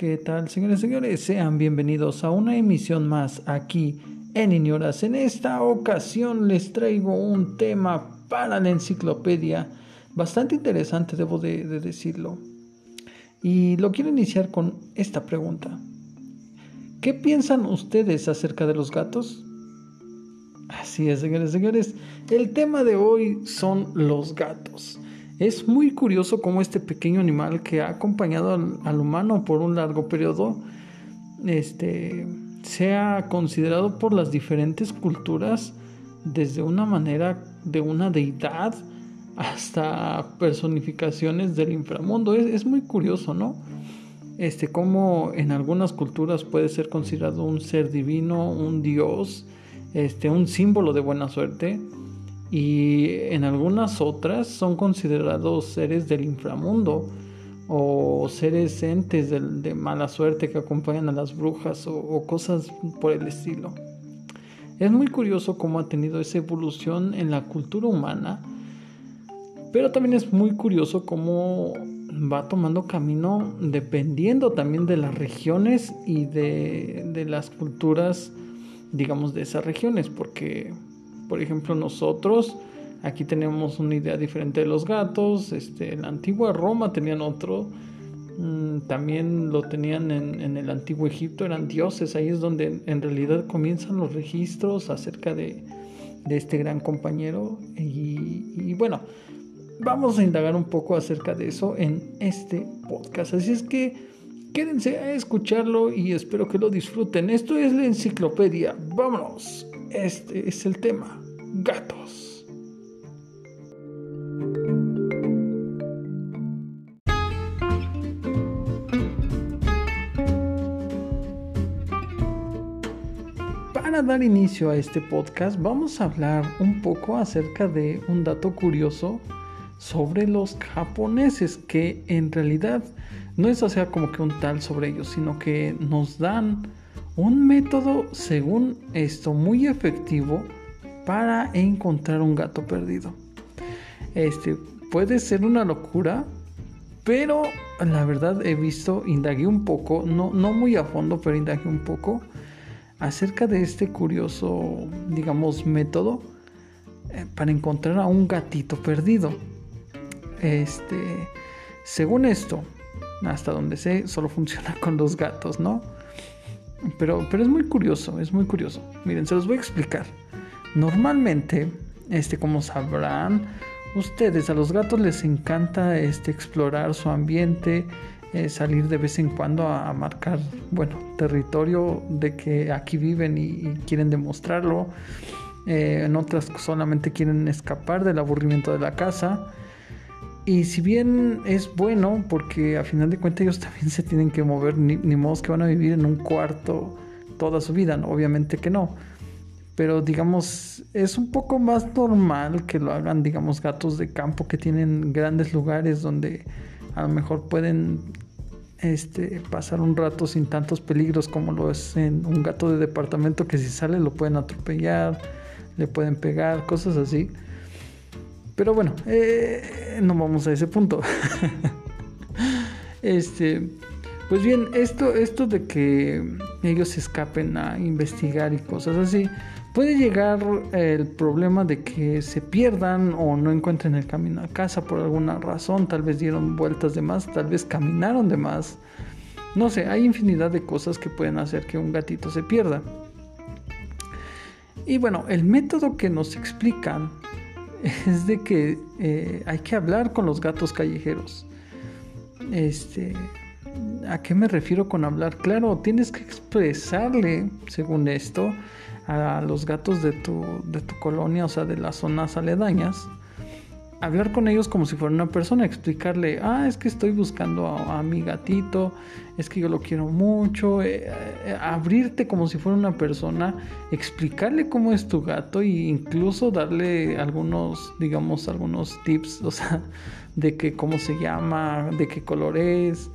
¿Qué tal, señores y señores? Sean bienvenidos a una emisión más aquí en Ignoras. En esta ocasión les traigo un tema para la enciclopedia bastante interesante, debo de, de decirlo. Y lo quiero iniciar con esta pregunta. ¿Qué piensan ustedes acerca de los gatos? Así es, señores señores. El tema de hoy son los gatos. Es muy curioso cómo este pequeño animal que ha acompañado al, humano por un largo periodo, este, sea considerado por las diferentes culturas desde una manera de una deidad hasta personificaciones del inframundo. Es, es muy curioso, ¿no? Este, cómo en algunas culturas puede ser considerado un ser divino, un dios, este, un símbolo de buena suerte y en algunas otras son considerados seres del inframundo o seres entes de, mala suerte que acompañan a las brujas o, cosas por el estilo. Es muy curioso cómo ha tenido esa evolución en la cultura humana, pero también es muy curioso cómo va tomando camino dependiendo también de las regiones y de, de las culturas, digamos, de esas regiones, porque por ejemplo, nosotros aquí tenemos una idea diferente de los gatos. Este, en la antigua Roma tenían otro. Mm, también lo tenían en, el antiguo Egipto, eran dioses. Ahí es donde en realidad comienzan los registros acerca de, este gran compañero. y bueno, vamos a indagar un poco acerca de eso en este podcast. Así es que quédense a escucharlo y espero que lo disfruten. Esto es la enciclopedia. Vámonos. Este es el tema gatos. Para dar inicio a este podcast vamos a hablar un poco acerca de un dato curioso sobre los japoneses que en realidad no es sea como que un tal sobre ellos, sino que nos dan un método según esto muy efectivo para encontrar un gato perdido. Este puede ser una locura, pero la verdad he visto, indagué un poco, no, no muy a fondo, pero indagué un poco acerca de este curioso, digamos, método eh, para encontrar a un gatito perdido. Este, según esto, hasta donde sé, solo funciona con los gatos, ¿no? Pero, pero es muy curioso, es muy curioso. Miren, se los voy a explicar. Normalmente, este, como sabrán, ustedes a los gatos les encanta este, explorar su ambiente, eh, salir de vez en cuando a, marcar, bueno, territorio de que aquí viven y, quieren demostrarlo. Eh, en otras solamente quieren escapar del aburrimiento de la casa. Y si bien es bueno, porque a final de cuentas ellos también se tienen que mover, ni, ni modo que van a vivir en un cuarto toda su vida, obviamente que no pero digamos es un poco más normal que lo hagan digamos gatos de campo que tienen grandes lugares donde a lo mejor pueden este, pasar un rato sin tantos peligros como lo es en un gato de departamento que si sale lo pueden atropellar, le pueden pegar, cosas así. Pero bueno, eh, no vamos a ese punto. este, pues bien, esto, esto de que ellos escapen a investigar y cosas así, puede llegar el problema de que se pierdan o no encuentren el camino a casa por alguna razón, tal vez dieron vueltas de más, tal vez caminaron de más. No sé, hay infinidad de cosas que pueden hacer que un gatito se pierda. Y bueno, el método que nos explican es de que eh, hay que hablar con los gatos callejeros. Este, ¿A qué me refiero con hablar? Claro, tienes que expresarle, según esto, a los gatos de tu, de tu colonia, o sea, de las zonas aledañas, hablar con ellos como si fuera una persona, explicarle, ah, es que estoy buscando a, mi gatito, es que yo lo quiero mucho, eh, eh, abrirte como si fuera una persona, explicarle cómo es tu gato e incluso darle algunos, digamos, algunos tips, o sea, de que cómo se llama, de qué color es,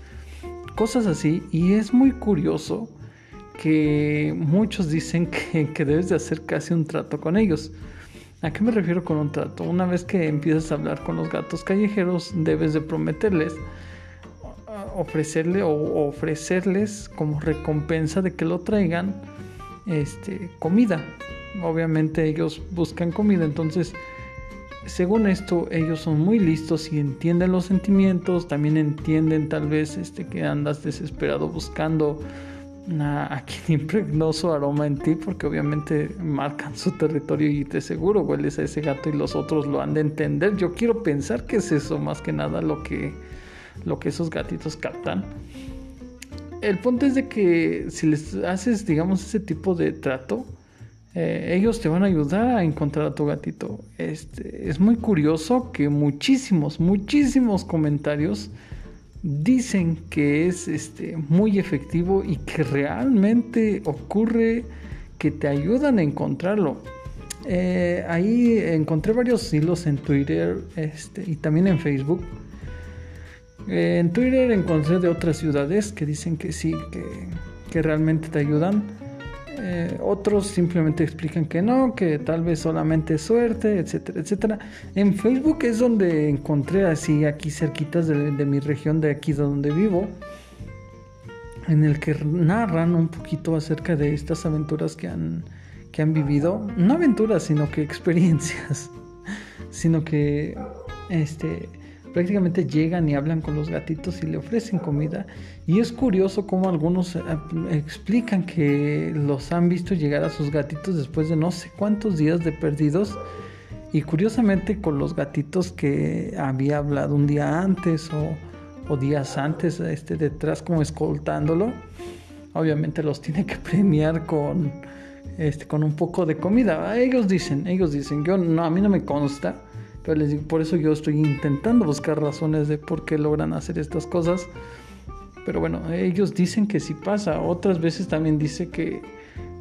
cosas así, y es muy curioso que muchos dicen que, debes de hacer casi un trato con ellos. ¿A qué me refiero con un trato? Una vez que empiezas a hablar con los gatos callejeros, debes de prometerles ofrecerle o ofrecerles como recompensa de que lo traigan este comida. Obviamente ellos buscan comida, entonces según esto ellos son muy listos y entienden los sentimientos, también entienden tal vez este que andas desesperado buscando a, quien impregnó su aroma en ti, porque obviamente marcan su territorio y te seguro hueles a ese gato y los otros lo han de entender. Yo quiero pensar que es eso más que nada lo que, lo que esos gatitos captan. El punto es de que si les haces, digamos, ese tipo de trato, eh, ellos te van a ayudar a encontrar a tu gatito. Este, es muy curioso que muchísimos, muchísimos comentarios dicen que es este, muy efectivo y que realmente ocurre que te ayudan a encontrarlo. Eh, ahí encontré varios hilos en Twitter este, y también en Facebook. Eh, en Twitter encontré de otras ciudades que dicen que sí, que, que realmente te ayudan. Eh, otros simplemente explican que no, que tal vez solamente suerte, etcétera, etcétera. En Facebook es donde encontré así aquí cerquitas de, mi región, de aquí donde vivo, en el que narran un poquito acerca de estas aventuras que han, que han vivido. No aventuras, sino que experiencias, sino que este prácticamente llegan y hablan con los gatitos y le ofrecen comida. Y es curioso cómo algunos eh, explican que los han visto llegar a sus gatitos después de no sé cuántos días de perdidos. Y curiosamente con los gatitos que había hablado un día antes o, días antes, este, detrás como escoltándolo, obviamente los tiene que premiar con, este, con un poco de comida. Ellos dicen, ellos dicen, yo no, a mí no me consta pero les digo, por eso yo estoy intentando buscar razones de por qué logran hacer estas cosas. Pero bueno, ellos dicen que sí pasa. Otras veces también dice que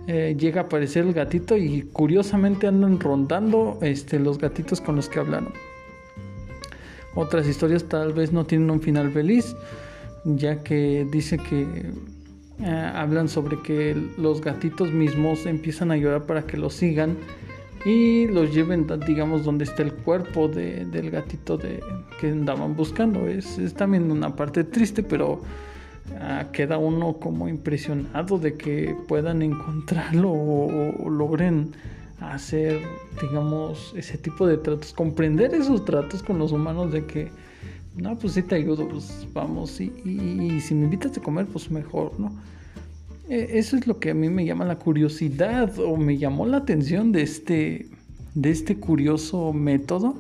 eh, llega a aparecer el gatito y curiosamente andan rondando este, los gatitos con los que hablaron. Otras historias tal vez no tienen un final feliz, ya que dice que eh, hablan sobre que los gatitos mismos empiezan a llorar para que los sigan y los lleven, digamos, donde está el cuerpo del gatito de, que andaban buscando. Es, también una parte triste, pero ah, queda uno como impresionado de que puedan encontrarlo o, logren hacer, digamos, ese tipo de tratos, comprender esos tratos con los humanos de que, no, pues sí te ayudo, pues vamos, y, y si me invitas a comer, pues mejor, ¿no? E, eso es lo que a mí me llama la curiosidad o me llamó la atención de este, de este curioso método.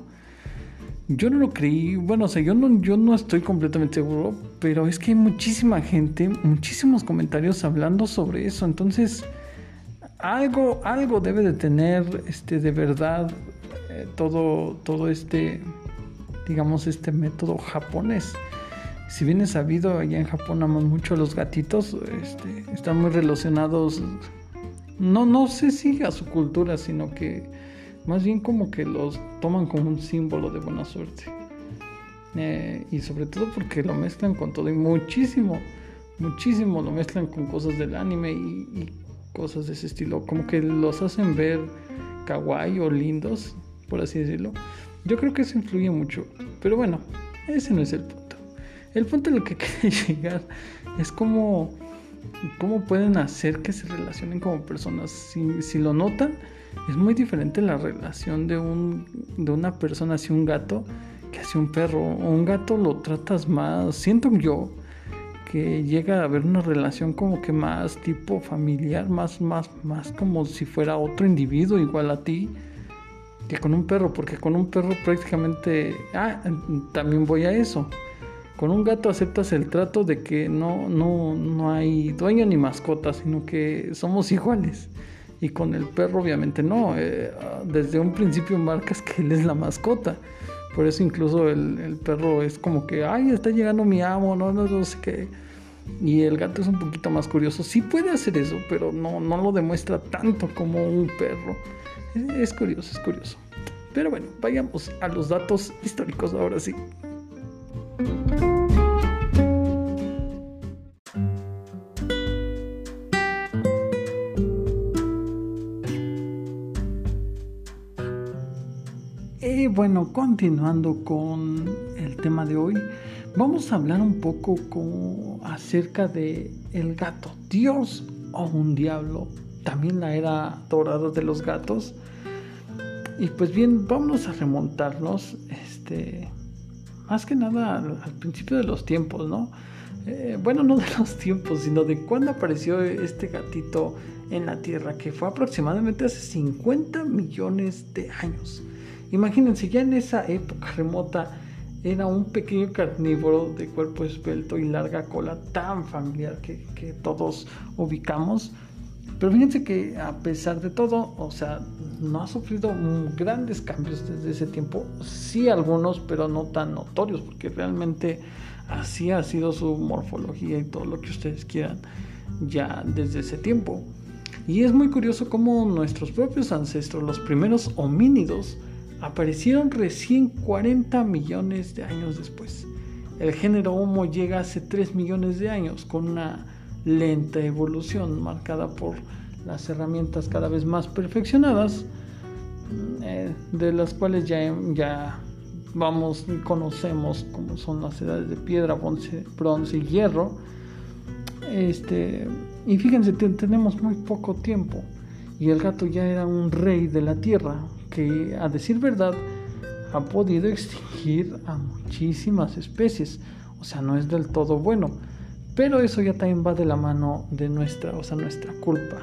Yo no lo creí, bueno, o sea, yo no, yo no estoy completamente seguro, pero es que hay muchísima gente, muchísimos comentarios hablando sobre eso. Entonces, algo, algo debe de tener este, de verdad eh, todo, todo este, digamos, este método japonés si bien es sabido, allá en Japón aman mucho a los gatitos, este, están muy relacionados, no, no sé si a su cultura, sino que más bien como que los toman como un símbolo de buena suerte. Eh, y sobre todo porque lo mezclan con todo y muchísimo, muchísimo lo mezclan con cosas del anime y, y cosas de ese estilo, como que los hacen ver kawaii o lindos, por así decirlo. Yo creo que eso influye mucho, pero bueno, ese no es el punto. El punto de lo que quiere llegar es cómo, cómo pueden hacer que se relacionen como personas. Si, lo notan, es muy diferente la relación de, un, de una persona hacia un gato que hacia un perro. Un gato lo tratas más, siento yo, que llega a haber una relación como que más tipo familiar, más, más, más como si fuera otro individuo igual a ti que con un perro, porque con un perro prácticamente, ah, también voy a eso. Con un gato aceptas el trato de que no, no, no hay dueño ni mascota, sino que somos iguales. Y con el perro obviamente no. Eh, desde un principio marcas que él es la mascota. Por eso incluso el, perro es como que, ay, está llegando mi amo, no, no, sé qué. Y el gato es un poquito más curioso. Sí puede hacer eso, pero no, no lo demuestra tanto como un perro. Es curioso, es curioso. Pero bueno, vayamos a los datos históricos ahora sí. Bueno, continuando con el tema de hoy, vamos a hablar un poco acerca de el gato, Dios o un diablo, también la era dorada de los gatos. Y pues bien, vamos a remontarnos, este, más que nada al, principio de los tiempos, ¿no? Eh, bueno, no de los tiempos, sino de cuándo apareció este gatito en la Tierra, que fue aproximadamente hace 50 millones de años. Imagínense, ya en esa época remota era un pequeño carnívoro de cuerpo esbelto y larga cola tan familiar que, que todos ubicamos. Pero fíjense que a pesar de todo, o sea, no ha sufrido grandes cambios desde ese tiempo. Sí algunos, pero no tan notorios, porque realmente así ha sido su morfología y todo lo que ustedes quieran ya desde ese tiempo. Y es muy curioso cómo nuestros propios ancestros, los primeros homínidos, aparecieron recién 40 millones de años después. El género Homo llega hace 3 millones de años con una lenta evolución marcada por las herramientas cada vez más perfeccionadas, eh, de las cuales ya, ya vamos y conocemos como son las edades de piedra, bronce, bronce y hierro. Este, y fíjense, tenemos muy poco tiempo y el gato ya era un rey de la tierra que, a decir verdad, ha podido extinguir a muchísimas especies. O sea, no es del todo bueno. Pero eso ya también va de la mano de nuestra, o sea, nuestra culpa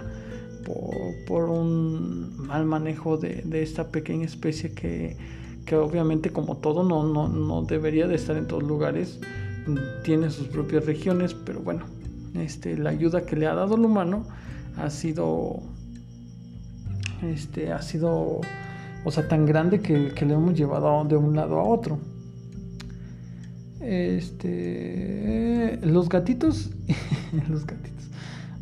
por, un mal manejo de, esta pequeña especie que, que obviamente como todo no, no, no, debería de estar en todos lugares, tiene sus propias regiones, pero bueno, este, la ayuda que le ha dado el humano ha sido, este, ha sido, o sea, tan grande que, que le hemos llevado de un lado a otro. Este, los gatitos, los gatitos.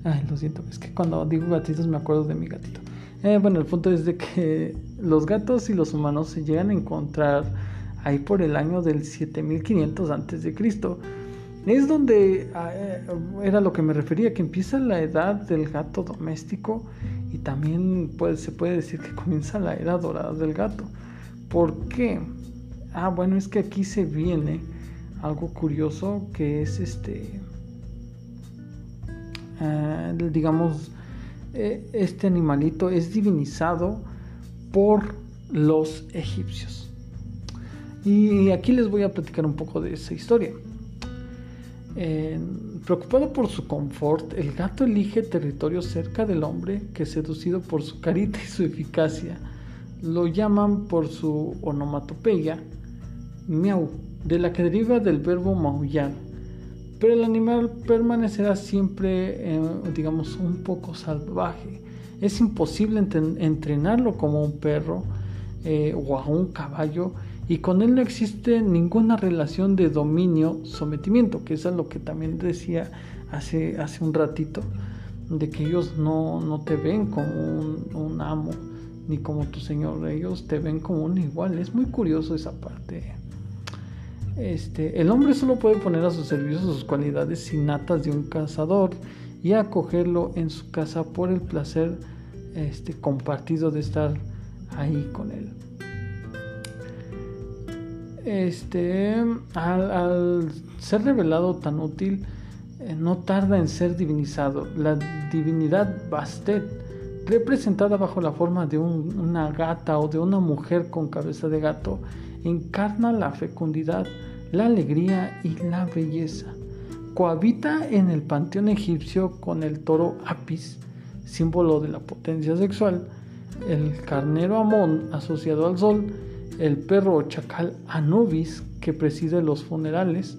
Ay, lo siento, es que cuando digo gatitos me acuerdo de mi gatito. Eh, bueno, el punto es de que los gatos y los humanos se llegan a encontrar ahí por el año del 7500 antes de Cristo es donde ah, eh, era lo que me refería, que empieza la edad del gato doméstico y también se puede decir que comienza la era dorada del gato. ¿Por qué? Ah, bueno, es que aquí se viene algo curioso que es este, ah, digamos, eh, este animalito es divinizado por los egipcios. Y aquí les voy a platicar un poco de esa historia preocupado por su confort, el gato elige territorio cerca del hombre que, seducido por su carita y su eficacia, lo llaman por su onomatopeya, miau, de la que deriva del verbo maullar. Pero el animal permanecerá siempre, eh, digamos, un poco salvaje. Es imposible entrenarlo como un perro eh, o a un caballo y con él no existe ninguna relación de dominio-sometimiento, que es lo que también decía hace, hace un ratito, de que ellos no, te ven como un, amo ni como tu señor, ellos te ven como un igual. Es muy curioso esa parte. Este, el hombre solo puede poner a su servicio sus cualidades innatas de un cazador y acogerlo en su casa por el placer este, compartido de estar ahí con él este, al, ser revelado tan útil, eh, no tarda en ser divinizado. La divinidad Bastet, representada bajo la forma de una gata o de una mujer con cabeza de gato, encarna la fecundidad, la alegría y la belleza. Cohabita en el panteón egipcio con el toro Apis, símbolo de la potencia sexual, el carnero Amón asociado al sol, el perro chacal Anubis que preside los funerales,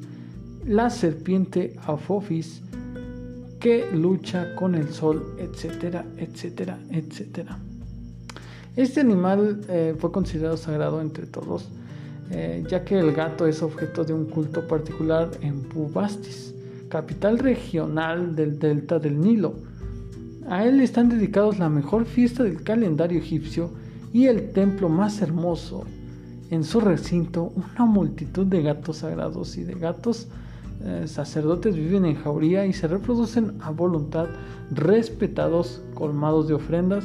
la serpiente Afophis que lucha con el sol, etcétera, etcétera, etcétera. Este animal eh, fue considerado sagrado entre todos, eh, ya que el gato es objeto de un culto particular en Bubastis, capital regional del delta del Nilo. A él están dedicados la mejor fiesta del calendario egipcio y el templo más hermoso en su recinto una multitud de gatos sagrados y de gatos eh, sacerdotes viven en jauría y se reproducen a voluntad, respetados, colmados de ofrendas,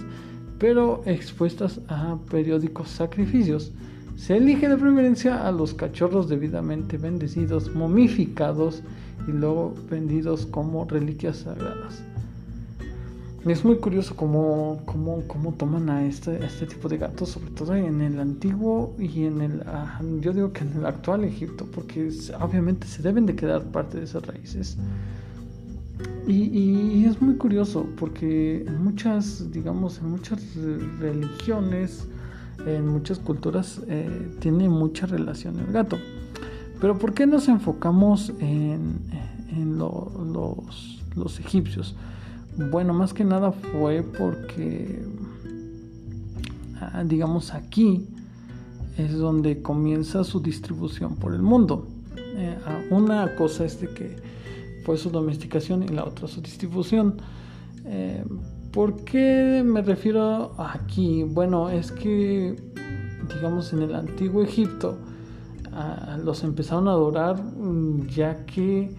pero expuestas a periódicos sacrificios. Se elige de preferencia a los cachorros debidamente bendecidos, momificados y luego vendidos como reliquias sagradas. Es muy curioso cómo, cómo, cómo toman a este, este, tipo de gatos, sobre todo en el antiguo y en el, ah, yo digo que en el actual Egipto, porque obviamente se deben de quedar parte de esas raíces. Y, es muy curioso porque en muchas, digamos, en muchas religiones, en muchas culturas, eh, tiene mucha relación el gato. Pero ¿por qué nos enfocamos en, los egipcios? Bueno, más que nada fue porque, ah, digamos, aquí es donde comienza su distribución por el mundo. Eh, una cosa es de que fue su domesticación y la otra su distribución. Eh, ¿Por qué me refiero aquí? Bueno, es que, digamos, en el antiguo Egipto los empezaron a adorar mm, ya que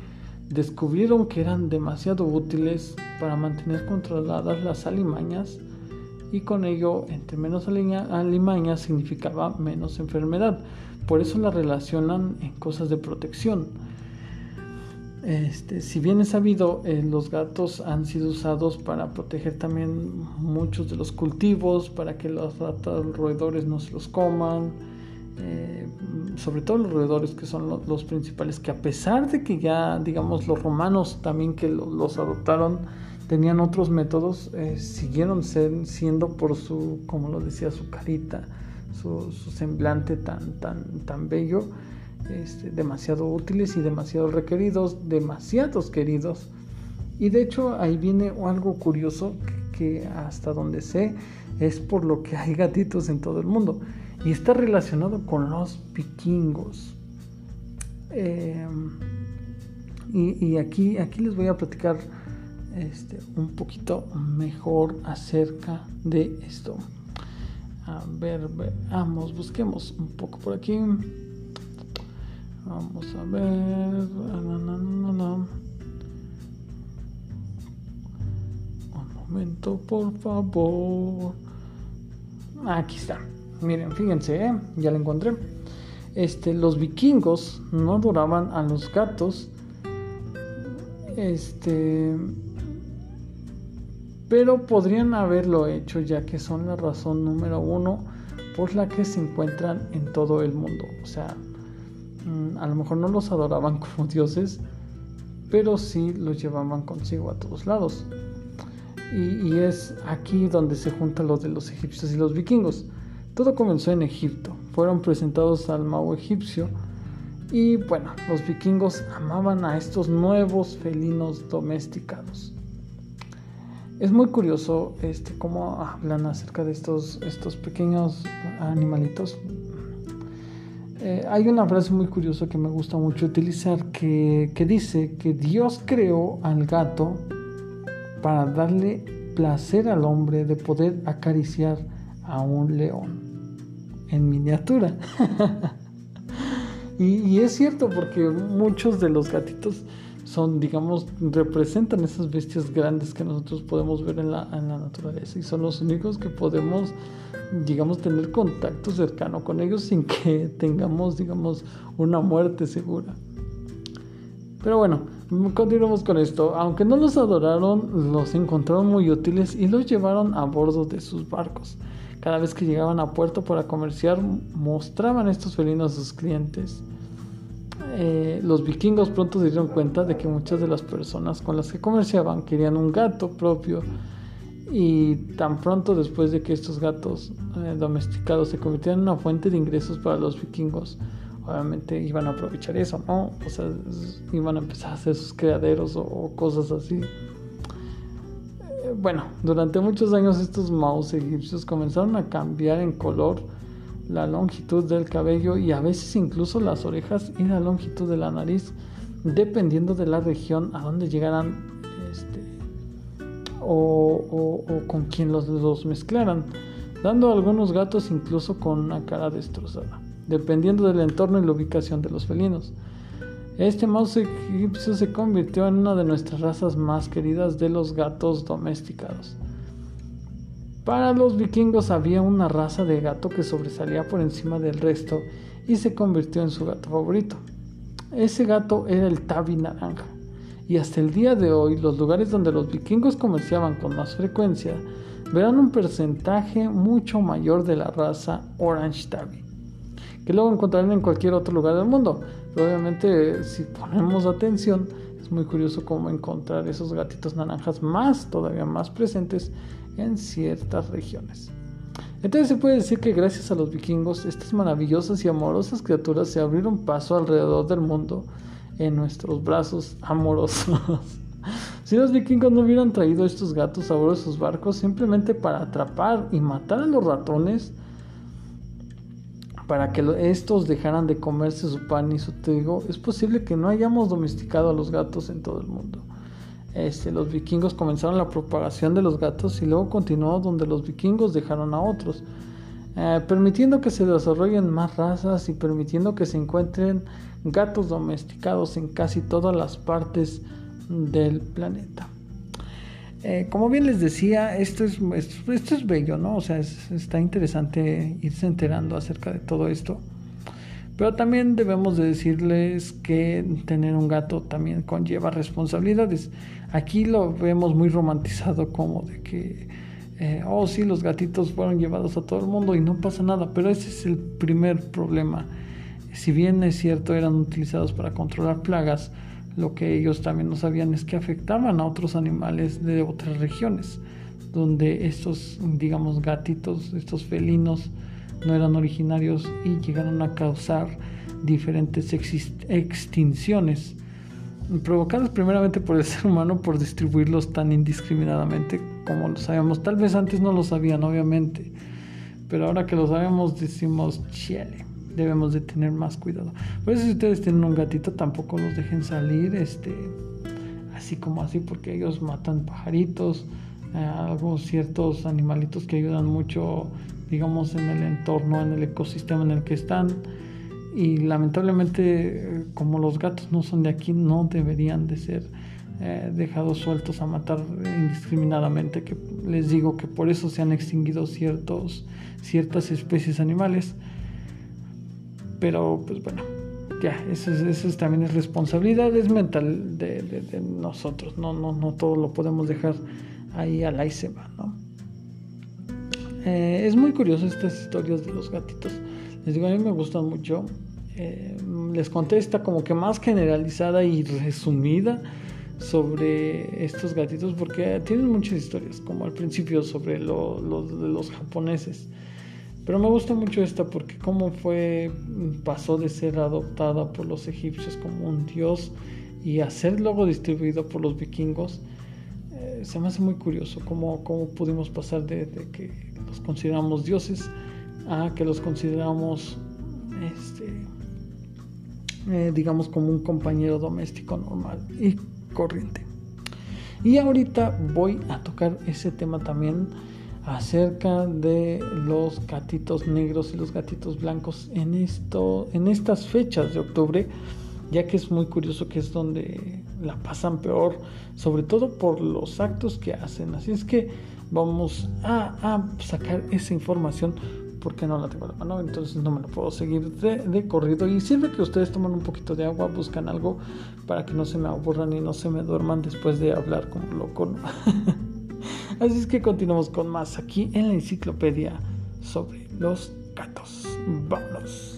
descubrieron que eran demasiado útiles para mantener controladas las alimañas y con ello entre menos alimañas significaba menos enfermedad. Por eso la relacionan en cosas de protección. Este, si bien es sabido, eh, los gatos han sido usados para proteger también muchos de los cultivos, para que los roedores no se los coman, eh, sobre todo los roedores que son los, principales, que a pesar de que ya, digamos, los romanos también que los adoptaron, tenían otros métodos, eh, siguieron siendo por su, como lo decía, su carita, su, semblante tan, tan, tan bello, este, demasiado útiles y demasiado requeridos, demasiados queridos. Y de hecho ahí viene algo curioso que hasta donde sé es por lo que hay gatitos en todo el mundo y está relacionado con los vikingos. Eh, y, aquí, aquí les voy a platicar este, un poquito mejor acerca de esto. A ver, veamos, busquemos un poco por aquí. Vamos a ver. Un momento, por favor. Aquí está. Miren, fíjense, ¿eh? ya lo encontré. Este, los vikingos no adoraban a los gatos. Este. Pero podrían haberlo hecho ya que son la razón número uno por la que se encuentran en todo el mundo. O sea, a lo mejor no los adoraban como dioses, pero sí los llevaban consigo a todos lados. Y, y es aquí donde se junta lo de los egipcios y los vikingos. Todo comenzó en Egipto. Fueron presentados al mago egipcio y bueno, los vikingos amaban a estos nuevos felinos domesticados. Es muy curioso este, cómo hablan acerca de estos, estos pequeños animalitos. Eh, hay una frase muy curiosa que me gusta mucho utilizar que, que dice que Dios creó al gato para darle placer al hombre de poder acariciar a un león en miniatura. y, es cierto porque muchos de los gatitos son, digamos, representan esas bestias grandes que nosotros podemos ver en la, en la naturaleza y son los únicos que podemos, digamos, tener contacto cercano con ellos sin que tengamos, digamos, una muerte segura. Pero bueno, continuemos con esto. Aunque no los adoraron, los encontraron muy útiles y los llevaron a bordo de sus barcos. Cada vez que llegaban a puerto para comerciar, mostraban estos felinos a sus clientes. Eh, los vikingos pronto se dieron cuenta de que muchas de las personas con las que comerciaban querían un gato propio y tan pronto después de que estos gatos eh, domesticados se convirtieran en una fuente de ingresos para los vikingos, obviamente iban a aprovechar eso, ¿no? O sea, iban a empezar a hacer sus criaderos o cosas así bueno, durante muchos años estos mouse egipcios comenzaron a cambiar en color la longitud del cabello y a veces incluso las orejas y la longitud de la nariz, dependiendo de la región a donde llegaran este, o, con quien los, los mezclaran, dando a algunos gatos incluso con una cara destrozada, dependiendo del entorno y la ubicación de los felinos. Este mouse egipcio se convirtió en una de nuestras razas más queridas de los gatos domesticados. Para los vikingos había una raza de gato que sobresalía por encima del resto y se convirtió en su gato favorito. Ese gato era el tabi naranja. Y hasta el día de hoy, los lugares donde los vikingos comerciaban con más frecuencia verán un porcentaje mucho mayor de la raza Orange Tabby, que luego encontrarán en cualquier otro lugar del mundo. Obviamente, si ponemos atención, es muy curioso cómo encontrar esos gatitos naranjas más, todavía más presentes en ciertas regiones. Entonces se puede decir que gracias a los vikingos, estas maravillosas y amorosas criaturas se abrieron paso alrededor del mundo en nuestros brazos amorosos. si los vikingos no hubieran traído estos gatos a bordo de sus barcos simplemente para atrapar y matar a los ratones, para que estos dejaran de comerse su pan y su trigo, es posible que no hayamos domesticado a los gatos en todo el mundo. Este, los vikingos comenzaron la propagación de los gatos y luego continuó donde los vikingos dejaron a otros, eh, permitiendo que se desarrollen más razas y permitiendo que se encuentren gatos domesticados en casi todas las partes del planeta. Eh, como bien les decía, esto es, esto, es bello, ¿no? O sea, está interesante irse enterando acerca de todo esto. Pero también debemos de decirles que tener un gato también conlleva responsabilidades. Aquí lo vemos muy romantizado como de que, eh, oh sí, los gatitos fueron llevados a todo el mundo y no pasa nada, pero ese es el primer problema. Si bien es cierto, eran utilizados para controlar plagas, lo que ellos también no sabían es que afectaban a otros animales de otras regiones, donde estos, digamos, gatitos, estos felinos, no eran originarios y llegaron a causar diferentes extinciones, provocadas primeramente por el ser humano por distribuirlos tan indiscriminadamente como lo sabemos. Tal vez antes no lo sabían, obviamente, pero ahora que lo sabemos decimos, chale, debemos de tener más cuidado. Por eso si ustedes tienen un gatito, tampoco los dejen salir, este, así como así, porque ellos matan pajaritos, eh, algunos ciertos animalitos que ayudan mucho digamos, en el entorno, en el ecosistema en el que están. Y lamentablemente, como los gatos no son de aquí, no deberían de ser eh, dejados sueltos a matar indiscriminadamente. Que les digo que por eso se han extinguido ciertos, ciertas especies animales. Pero, pues bueno, ya, eso, eso también es responsabilidad, es mental de, de, nosotros. No, no, no todo lo podemos dejar ahí al la se ¿no? Eh, es muy curioso estas historias de los gatitos. Les digo, a mí me gustan mucho. Eh, les conté esta como que más generalizada y resumida sobre estos gatitos porque tienen muchas historias, como al principio sobre los japoneses. Pero me gusta mucho esta porque cómo fue, pasó de ser adoptada por los egipcios como un dios y a ser luego distribuido por los vikingos. Se me hace muy curioso cómo, cómo pudimos pasar de, de que los consideramos dioses a que los consideramos este eh, digamos como un compañero doméstico normal y corriente. Y ahorita voy a tocar ese tema también acerca de los gatitos negros y los gatitos blancos en esto en estas fechas de octubre ya que es muy curioso que es donde la pasan peor sobre todo por los actos que hacen así es que vamos a, sacar esa información porque no la tengo en la mano, entonces no me la puedo seguir de, corrido. Y sirve que ustedes toman un poquito de agua, buscan algo para que no se me aburran y no se me duerman después de hablar como loco. Así es que continuamos con más aquí en la enciclopedia sobre los gatos. Vámonos.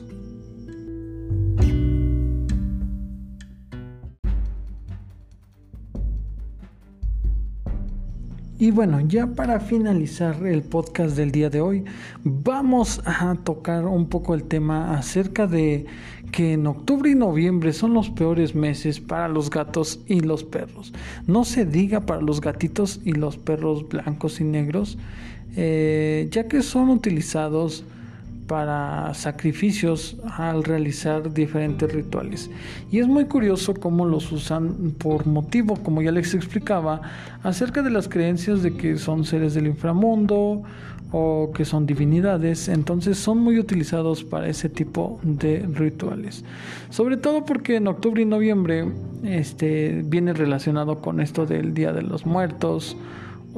Y bueno, ya para finalizar el podcast del día de hoy, vamos a tocar un poco el tema acerca de que en octubre y noviembre son los peores meses para los gatos y los perros. No se diga para los gatitos y los perros blancos y negros, eh, ya que son utilizados para sacrificios al realizar diferentes rituales. Y es muy curioso cómo los usan por motivo, como ya les explicaba, acerca de las creencias de que son seres del inframundo o que son divinidades, entonces son muy utilizados para ese tipo de rituales. Sobre todo porque en octubre y noviembre este, viene relacionado con esto del Día de los Muertos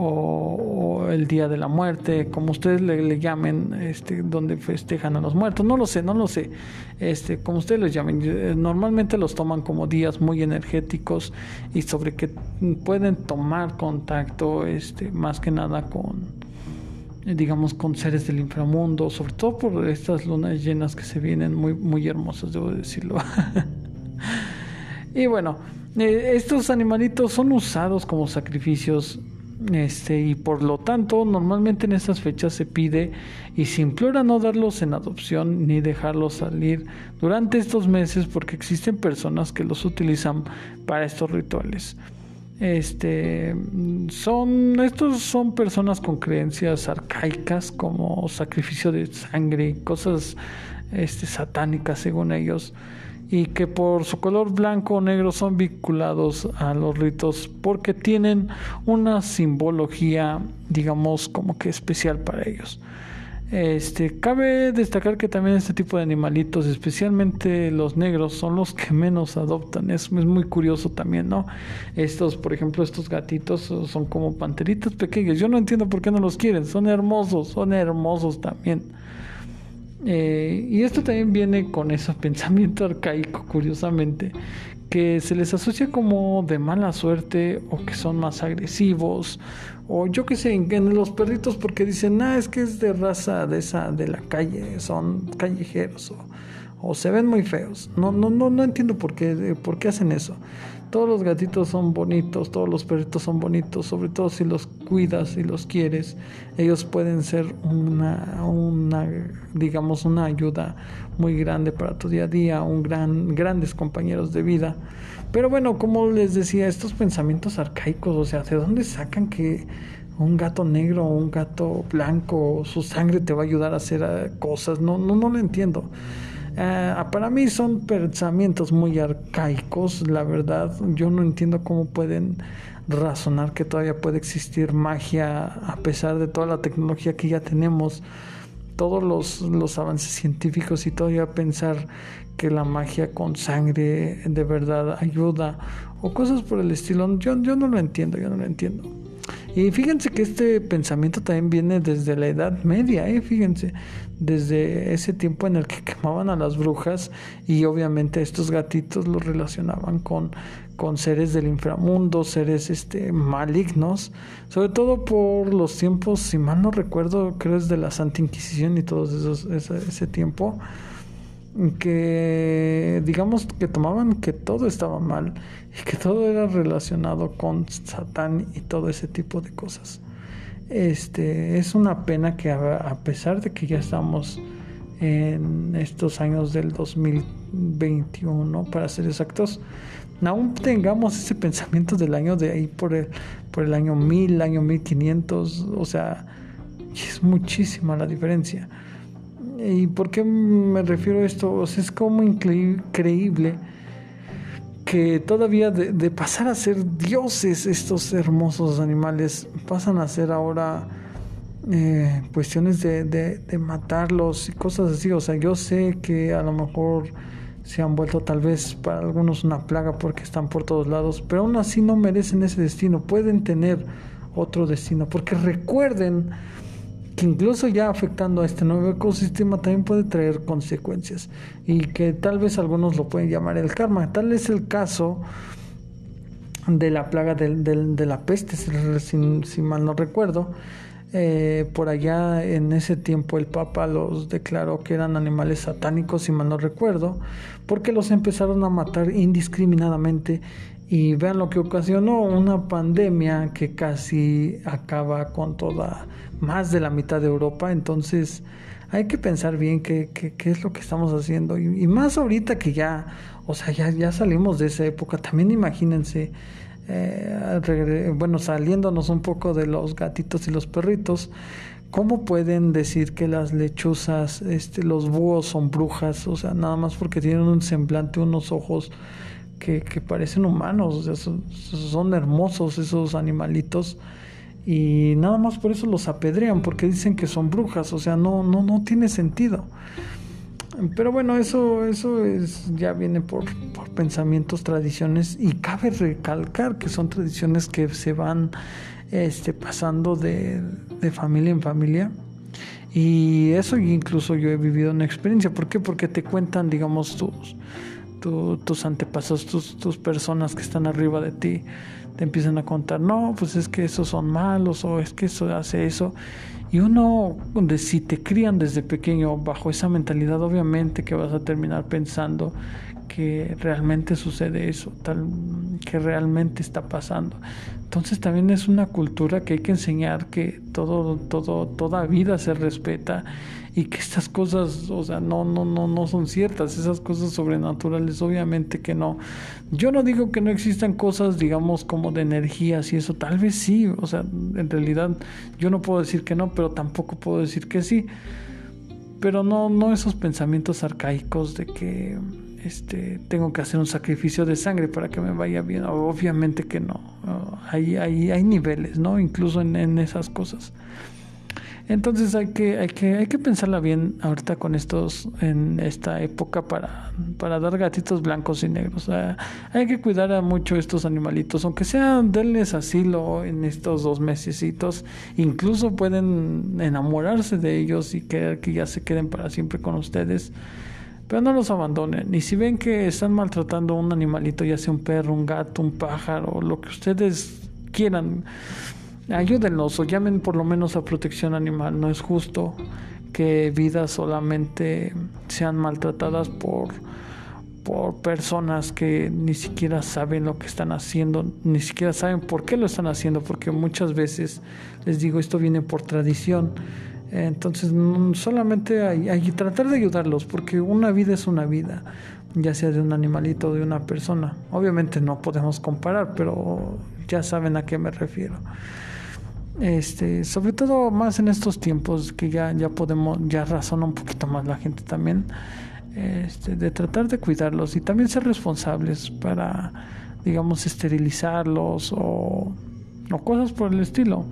o, el Día de la Muerte, como ustedes le, llamen, este, donde festejan a los muertos, no lo sé, no lo sé, este, como ustedes les llamen, eh, normalmente los toman como días muy energéticos y sobre que pueden tomar contacto, este, más que nada con, eh, digamos, con seres del inframundo, sobre todo por estas lunas llenas que se vienen muy, muy hermosas, debo decirlo. y bueno, eh, estos animalitos son usados como sacrificios este, y por lo tanto, normalmente en estas fechas se pide y se implora no darlos en adopción ni dejarlos salir durante estos meses porque existen personas que los utilizan para estos rituales. Este son estos son personas con creencias arcaicas como sacrificio de sangre, cosas este, satánicas según ellos y que por su color blanco o negro son vinculados a los ritos porque tienen una simbología, digamos, como que especial para ellos. Este, cabe destacar que también este tipo de animalitos, especialmente los negros, son los que menos adoptan. Es, muy curioso también, ¿no? Estos, por ejemplo, estos gatitos son como panteritas pequeñas. Yo no entiendo por qué no los quieren. Son hermosos, son hermosos también. Eh, y esto también viene con ese pensamiento arcaico, curiosamente, que se les asocia como de mala suerte o que son más agresivos o yo qué sé, en los perritos porque dicen, ah, es que es de raza de esa de la calle, son callejeros o, o se ven muy feos. No, no, no, no entiendo por qué, por qué hacen eso. Todos los gatitos son bonitos, todos los perritos son bonitos, sobre todo si los cuidas y los quieres. Ellos pueden ser una, una, digamos, una ayuda muy grande para tu día a día, un gran, grandes compañeros de vida. Pero bueno, como les decía, estos pensamientos arcaicos, o sea, ¿de dónde sacan que un gato negro o un gato blanco, su sangre te va a ayudar a hacer eh, cosas? No, no, no lo entiendo. Eh, para mí son pensamientos muy arcaicos, la verdad. Yo no entiendo cómo pueden razonar que todavía puede existir magia a pesar de toda la tecnología que ya tenemos, todos los, los avances científicos y todavía pensar que la magia con sangre de verdad ayuda o cosas por el estilo. Yo, yo no lo entiendo, yo no lo entiendo. Y fíjense que este pensamiento también viene desde la Edad Media, ¿eh? fíjense, desde ese tiempo en el que quemaban a las brujas y obviamente estos gatitos los relacionaban con, con seres del inframundo, seres este, malignos, sobre todo por los tiempos, si mal no recuerdo, creo es de la Santa Inquisición y todo ese, ese tiempo que digamos que tomaban que todo estaba mal y que todo era relacionado con Satán y todo ese tipo de cosas. Este es una pena que a, pesar de que ya estamos en estos años del 2021 para ser exactos, aún tengamos ese pensamiento del año de ahí por el, por el año 1000, año 1500, o sea, es muchísima la diferencia. ¿Y por qué me refiero a esto? es como increíble que todavía de, pasar a ser dioses estos hermosos animales, pasan a ser ahora eh, cuestiones de, de, matarlos y cosas así. O sea, yo sé que a lo mejor se han vuelto tal vez para algunos una plaga porque están por todos lados, pero aún así no merecen ese destino, pueden tener otro destino, porque recuerden que incluso ya afectando a este nuevo ecosistema también puede traer consecuencias y que tal vez algunos lo pueden llamar el karma. Tal es el caso de la plaga de la peste, si, mal no recuerdo. Eh, por allá en ese tiempo el Papa los declaró que eran animales satánicos, si mal no recuerdo, porque los empezaron a matar indiscriminadamente y vean lo que ocasionó una pandemia que casi acaba con toda más de la mitad de Europa, entonces hay que pensar bien qué, qué, es lo que estamos haciendo. Y, más ahorita que ya, o sea, ya, ya salimos de esa época, también imagínense, eh, bueno, saliéndonos un poco de los gatitos y los perritos, ¿cómo pueden decir que las lechuzas, este, los búhos son brujas? O sea, nada más porque tienen un semblante, unos ojos que, que parecen humanos, o sea, son hermosos esos animalitos y nada más por eso los apedrean porque dicen que son brujas, o sea, no no no tiene sentido. Pero bueno, eso, eso es, ya viene por, por pensamientos, tradiciones, y cabe recalcar que son tradiciones que se van este, pasando de, de familia en familia. Y eso incluso yo he vivido una experiencia. ¿Por qué? Porque te cuentan, digamos, tus, tus antepasados, tus, tus personas que están arriba de ti, te empiezan a contar, no, pues es que esos son malos o es que eso hace eso. Y uno, si te crían desde pequeño bajo esa mentalidad, obviamente que vas a terminar pensando que realmente sucede eso, que realmente está pasando. Entonces también es una cultura que hay que enseñar que todo, todo, toda vida se respeta y que estas cosas, o sea, no, no, no, no son ciertas, esas cosas sobrenaturales, obviamente que no. Yo no digo que no existan cosas, digamos, como de energías y eso, tal vez sí, o sea, en realidad yo no puedo decir que no, pero tampoco puedo decir que sí. Pero no, no esos pensamientos arcaicos de que este, tengo que hacer un sacrificio de sangre para que me vaya bien. Obviamente que no. Hay, hay, hay niveles, ¿no? Incluso en, en esas cosas. Entonces hay que, hay que, hay que pensarla bien ahorita con estos, en esta época para, para dar gatitos blancos y negros. hay que cuidar a mucho estos animalitos, aunque sean denles asilo en estos dos mesecitos, incluso pueden enamorarse de ellos y querer que ya se queden para siempre con ustedes. Pero no los abandonen. Y si ven que están maltratando a un animalito, ya sea un perro, un gato, un pájaro, lo que ustedes quieran, ayúdenlos o llamen por lo menos a protección animal. No es justo que vidas solamente sean maltratadas por, por personas que ni siquiera saben lo que están haciendo, ni siquiera saben por qué lo están haciendo, porque muchas veces les digo esto viene por tradición. Entonces solamente hay, hay que tratar de ayudarlos, porque una vida es una vida, ya sea de un animalito o de una persona. Obviamente no podemos comparar, pero ya saben a qué me refiero este, sobre todo más en estos tiempos que ya, ya podemos, ya razona un poquito más la gente también, este, de tratar de cuidarlos y también ser responsables para, digamos, esterilizarlos o, cosas por el estilo.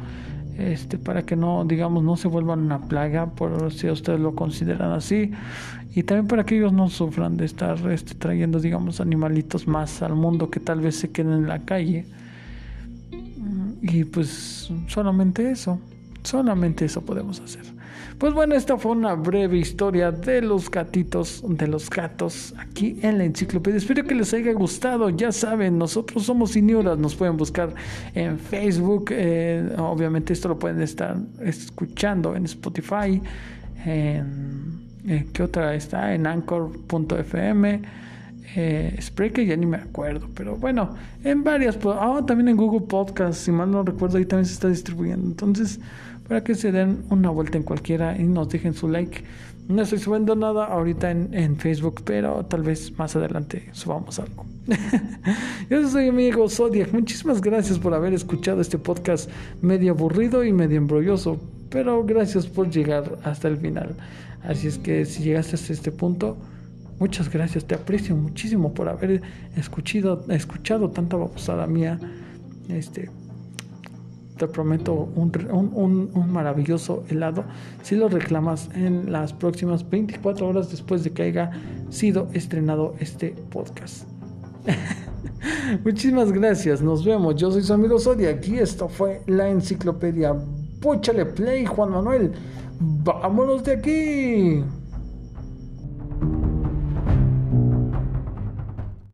Este, para que no, digamos, no se vuelvan una plaga, por si ustedes lo consideran así, y también para que ellos no sufran de estar este, trayendo, digamos, animalitos más al mundo que tal vez se queden en la calle. Y pues solamente eso, solamente eso podemos hacer. Pues bueno, esta fue una breve historia de los gatitos, de los gatos aquí en la enciclopedia. Espero que les haya gustado. Ya saben, nosotros somos Inuras, nos pueden buscar en Facebook. Eh, obviamente esto lo pueden estar escuchando en Spotify. En, eh, ¿Qué otra está? En anchor.fm eh, Spreaker ya ni me acuerdo, pero bueno, en varias, pues, ah, también en Google Podcast, si mal no recuerdo, ahí también se está distribuyendo. Entonces, para que se den una vuelta en cualquiera y nos dejen su like. No estoy subiendo nada ahorita en, en Facebook, pero tal vez más adelante subamos algo. Yo soy amigo Zodiac. Muchísimas gracias por haber escuchado este podcast medio aburrido y medio embrolloso, pero gracias por llegar hasta el final. Así es que si llegaste hasta este punto, Muchas gracias, te aprecio muchísimo por haber escuchado, escuchado tanta babosada mía. Este, te prometo un, un, un, maravilloso helado si lo reclamas en las próximas 24 horas después de que haya sido estrenado este podcast. Muchísimas gracias, nos vemos. Yo soy su amigo Sodia. Aquí esto fue la enciclopedia. Púchale play, Juan Manuel. Vámonos de aquí.